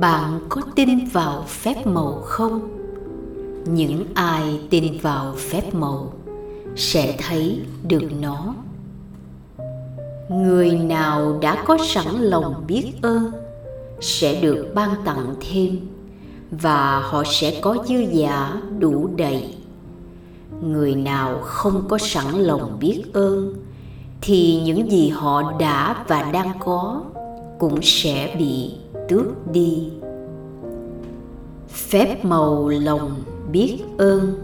bạn có tin vào phép màu không? Những ai tin vào phép màu sẽ thấy được nó. Người nào đã có sẵn lòng biết ơn sẽ được ban tặng thêm, và họ sẽ có dư giả đủ đầy. Người nào không có sẵn lòng biết ơn, thì những gì họ đã và đang có cũng sẽ bị tước đi. Phép màu lòng biết ơn.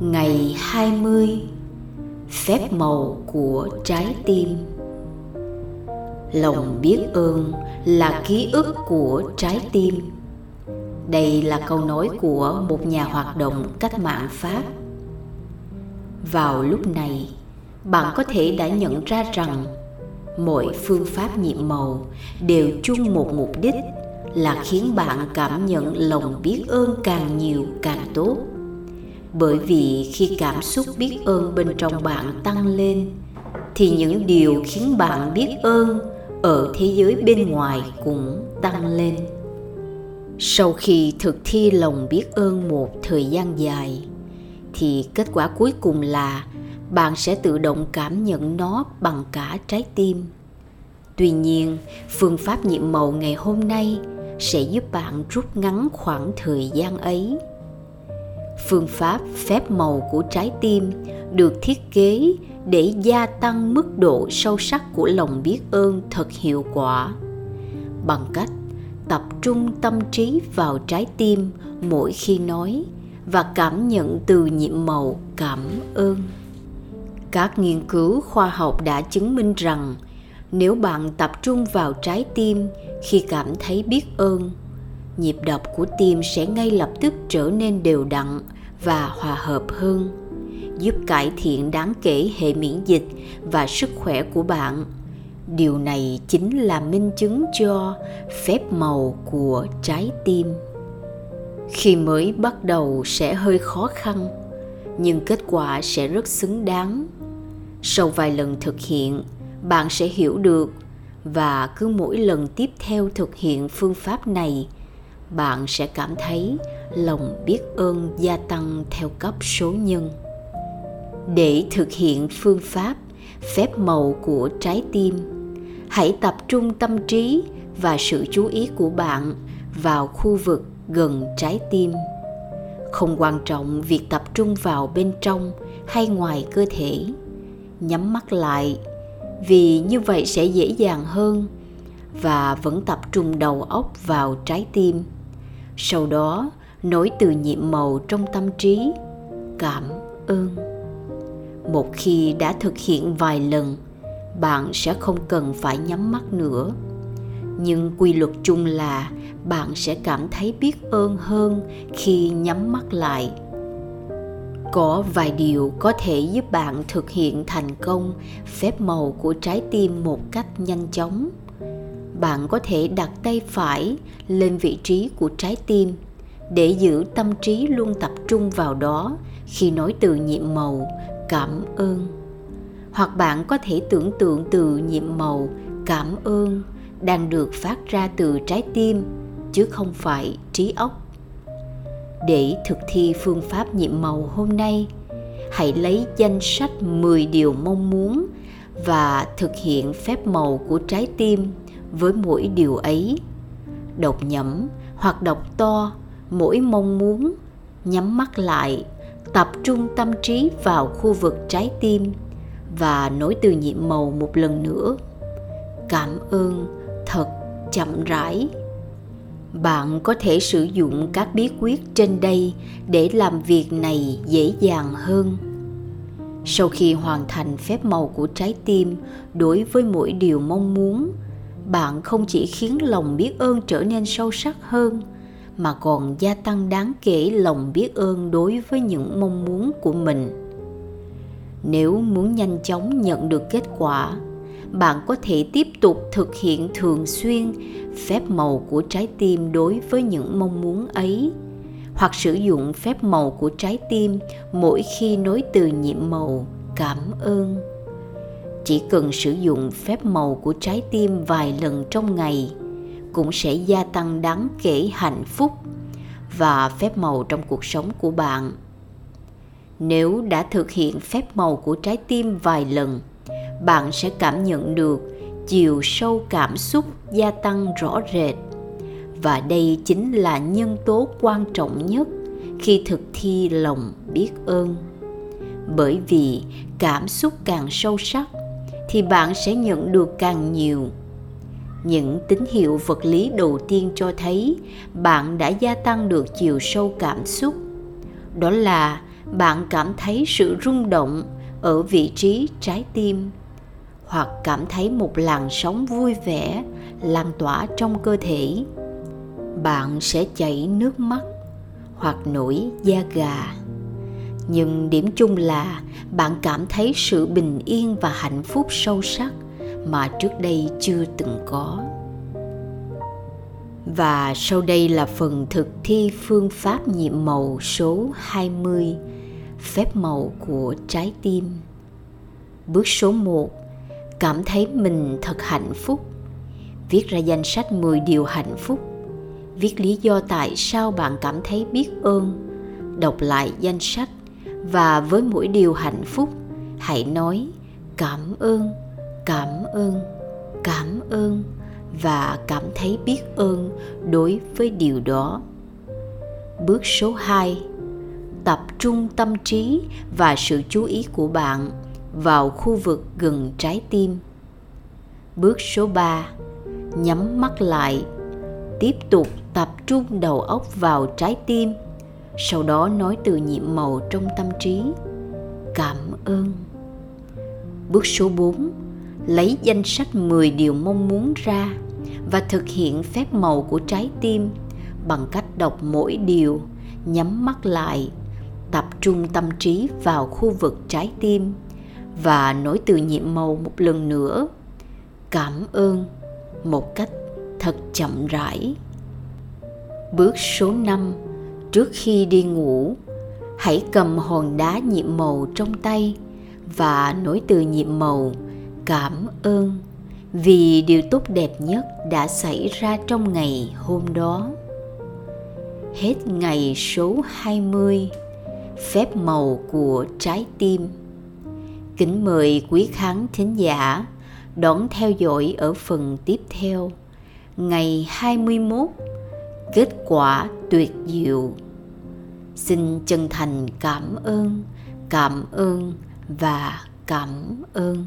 Ngày 20 phép màu của trái tim. Lòng biết ơn là ký ức của trái tim. Đây là câu nói của một nhà hoạt động cách mạng pháp. Vào lúc này, bạn có thể đã nhận ra rằng mọi phương pháp nhiệm màu đều chung một mục đích là khiến bạn cảm nhận lòng biết ơn càng nhiều càng tốt. Bởi vì khi cảm xúc biết ơn bên trong bạn tăng lên, thì những điều khiến bạn biết ơn ở thế giới bên ngoài cũng tăng lên. Sau khi thực thi lòng biết ơn một thời gian dài, thì kết quả cuối cùng là bạn sẽ tự động cảm nhận nó bằng cả trái tim. Tuy nhiên, phương pháp nhiệm màu ngày hôm nay sẽ giúp bạn rút ngắn khoảng thời gian ấy. Phương pháp phép màu của trái tim được thiết kế để gia tăng mức độ sâu sắc của lòng biết ơn thật hiệu quả. Bằng cách tập trung tâm trí vào trái tim mỗi khi nói và cảm nhận từ nhiệm màu cảm ơn các nghiên cứu khoa học đã chứng minh rằng nếu bạn tập trung vào trái tim khi cảm thấy biết ơn, nhịp đập của tim sẽ ngay lập tức trở nên đều đặn và hòa hợp hơn, giúp cải thiện đáng kể hệ miễn dịch và sức khỏe của bạn. Điều này chính là minh chứng cho phép màu của trái tim. Khi mới bắt đầu sẽ hơi khó khăn, nhưng kết quả sẽ rất xứng đáng sau vài lần thực hiện, bạn sẽ hiểu được và cứ mỗi lần tiếp theo thực hiện phương pháp này, bạn sẽ cảm thấy lòng biết ơn gia tăng theo cấp số nhân. Để thực hiện phương pháp phép màu của trái tim, hãy tập trung tâm trí và sự chú ý của bạn vào khu vực gần trái tim. Không quan trọng việc tập trung vào bên trong hay ngoài cơ thể nhắm mắt lại. Vì như vậy sẽ dễ dàng hơn và vẫn tập trung đầu óc vào trái tim. Sau đó nối từ nhiệm màu trong tâm trí, cảm ơn. Một khi đã thực hiện vài lần, bạn sẽ không cần phải nhắm mắt nữa. Nhưng quy luật chung là bạn sẽ cảm thấy biết ơn hơn khi nhắm mắt lại có vài điều có thể giúp bạn thực hiện thành công phép màu của trái tim một cách nhanh chóng. Bạn có thể đặt tay phải lên vị trí của trái tim để giữ tâm trí luôn tập trung vào đó khi nói từ nhiệm màu, cảm ơn. Hoặc bạn có thể tưởng tượng từ nhiệm màu, cảm ơn đang được phát ra từ trái tim, chứ không phải trí óc để thực thi phương pháp nhiệm màu hôm nay, hãy lấy danh sách 10 điều mong muốn và thực hiện phép màu của trái tim với mỗi điều ấy. Đọc nhẩm hoặc đọc to, mỗi mong muốn, nhắm mắt lại, tập trung tâm trí vào khu vực trái tim và nối từ nhiệm màu một lần nữa. Cảm ơn, thật chậm rãi bạn có thể sử dụng các bí quyết trên đây để làm việc này dễ dàng hơn. Sau khi hoàn thành phép màu của trái tim đối với mỗi điều mong muốn, bạn không chỉ khiến lòng biết ơn trở nên sâu sắc hơn, mà còn gia tăng đáng kể lòng biết ơn đối với những mong muốn của mình. Nếu muốn nhanh chóng nhận được kết quả bạn có thể tiếp tục thực hiện thường xuyên phép màu của trái tim đối với những mong muốn ấy. Hoặc sử dụng phép màu của trái tim mỗi khi nối từ nhiệm màu, cảm ơn. Chỉ cần sử dụng phép màu của trái tim vài lần trong ngày cũng sẽ gia tăng đáng kể hạnh phúc và phép màu trong cuộc sống của bạn. Nếu đã thực hiện phép màu của trái tim vài lần bạn sẽ cảm nhận được chiều sâu cảm xúc gia tăng rõ rệt. Và đây chính là nhân tố quan trọng nhất khi thực thi lòng biết ơn. Bởi vì cảm xúc càng sâu sắc thì bạn sẽ nhận được càng nhiều. Những tín hiệu vật lý đầu tiên cho thấy bạn đã gia tăng được chiều sâu cảm xúc. Đó là bạn cảm thấy sự rung động ở vị trí trái tim hoặc cảm thấy một làn sóng vui vẻ lan tỏa trong cơ thể bạn sẽ chảy nước mắt hoặc nổi da gà nhưng điểm chung là bạn cảm thấy sự bình yên và hạnh phúc sâu sắc mà trước đây chưa từng có. Và sau đây là phần thực thi phương pháp nhiệm màu số 20, phép màu của trái tim. Bước số 1, cảm thấy mình thật hạnh phúc. Viết ra danh sách 10 điều hạnh phúc. Viết lý do tại sao bạn cảm thấy biết ơn. Đọc lại danh sách và với mỗi điều hạnh phúc, hãy nói cảm ơn cảm ơn cảm ơn và cảm thấy biết ơn đối với điều đó bước số 2 tập trung tâm trí và sự chú ý của bạn vào khu vực gần trái tim. Bước số 3 nhắm mắt lại. Tiếp tục tập trung đầu óc vào trái tim sau đó nói từ nhiệm màu trong tâm trí. Cảm ơn. Bước số 4 lấy danh sách 10 điều mong muốn ra và thực hiện phép màu của trái tim bằng cách đọc mỗi điều, nhắm mắt lại, tập trung tâm trí vào khu vực trái tim và nói từ nhiệm màu một lần nữa. Cảm ơn một cách thật chậm rãi. Bước số 5 Trước khi đi ngủ, hãy cầm hòn đá nhiệm màu trong tay và nói từ nhiệm màu cảm ơn vì điều tốt đẹp nhất đã xảy ra trong ngày hôm đó. Hết ngày số 20, phép màu của trái tim. Kính mời quý khán thính giả đón theo dõi ở phần tiếp theo, ngày 21, kết quả tuyệt diệu. Xin chân thành cảm ơn, cảm ơn và cảm ơn.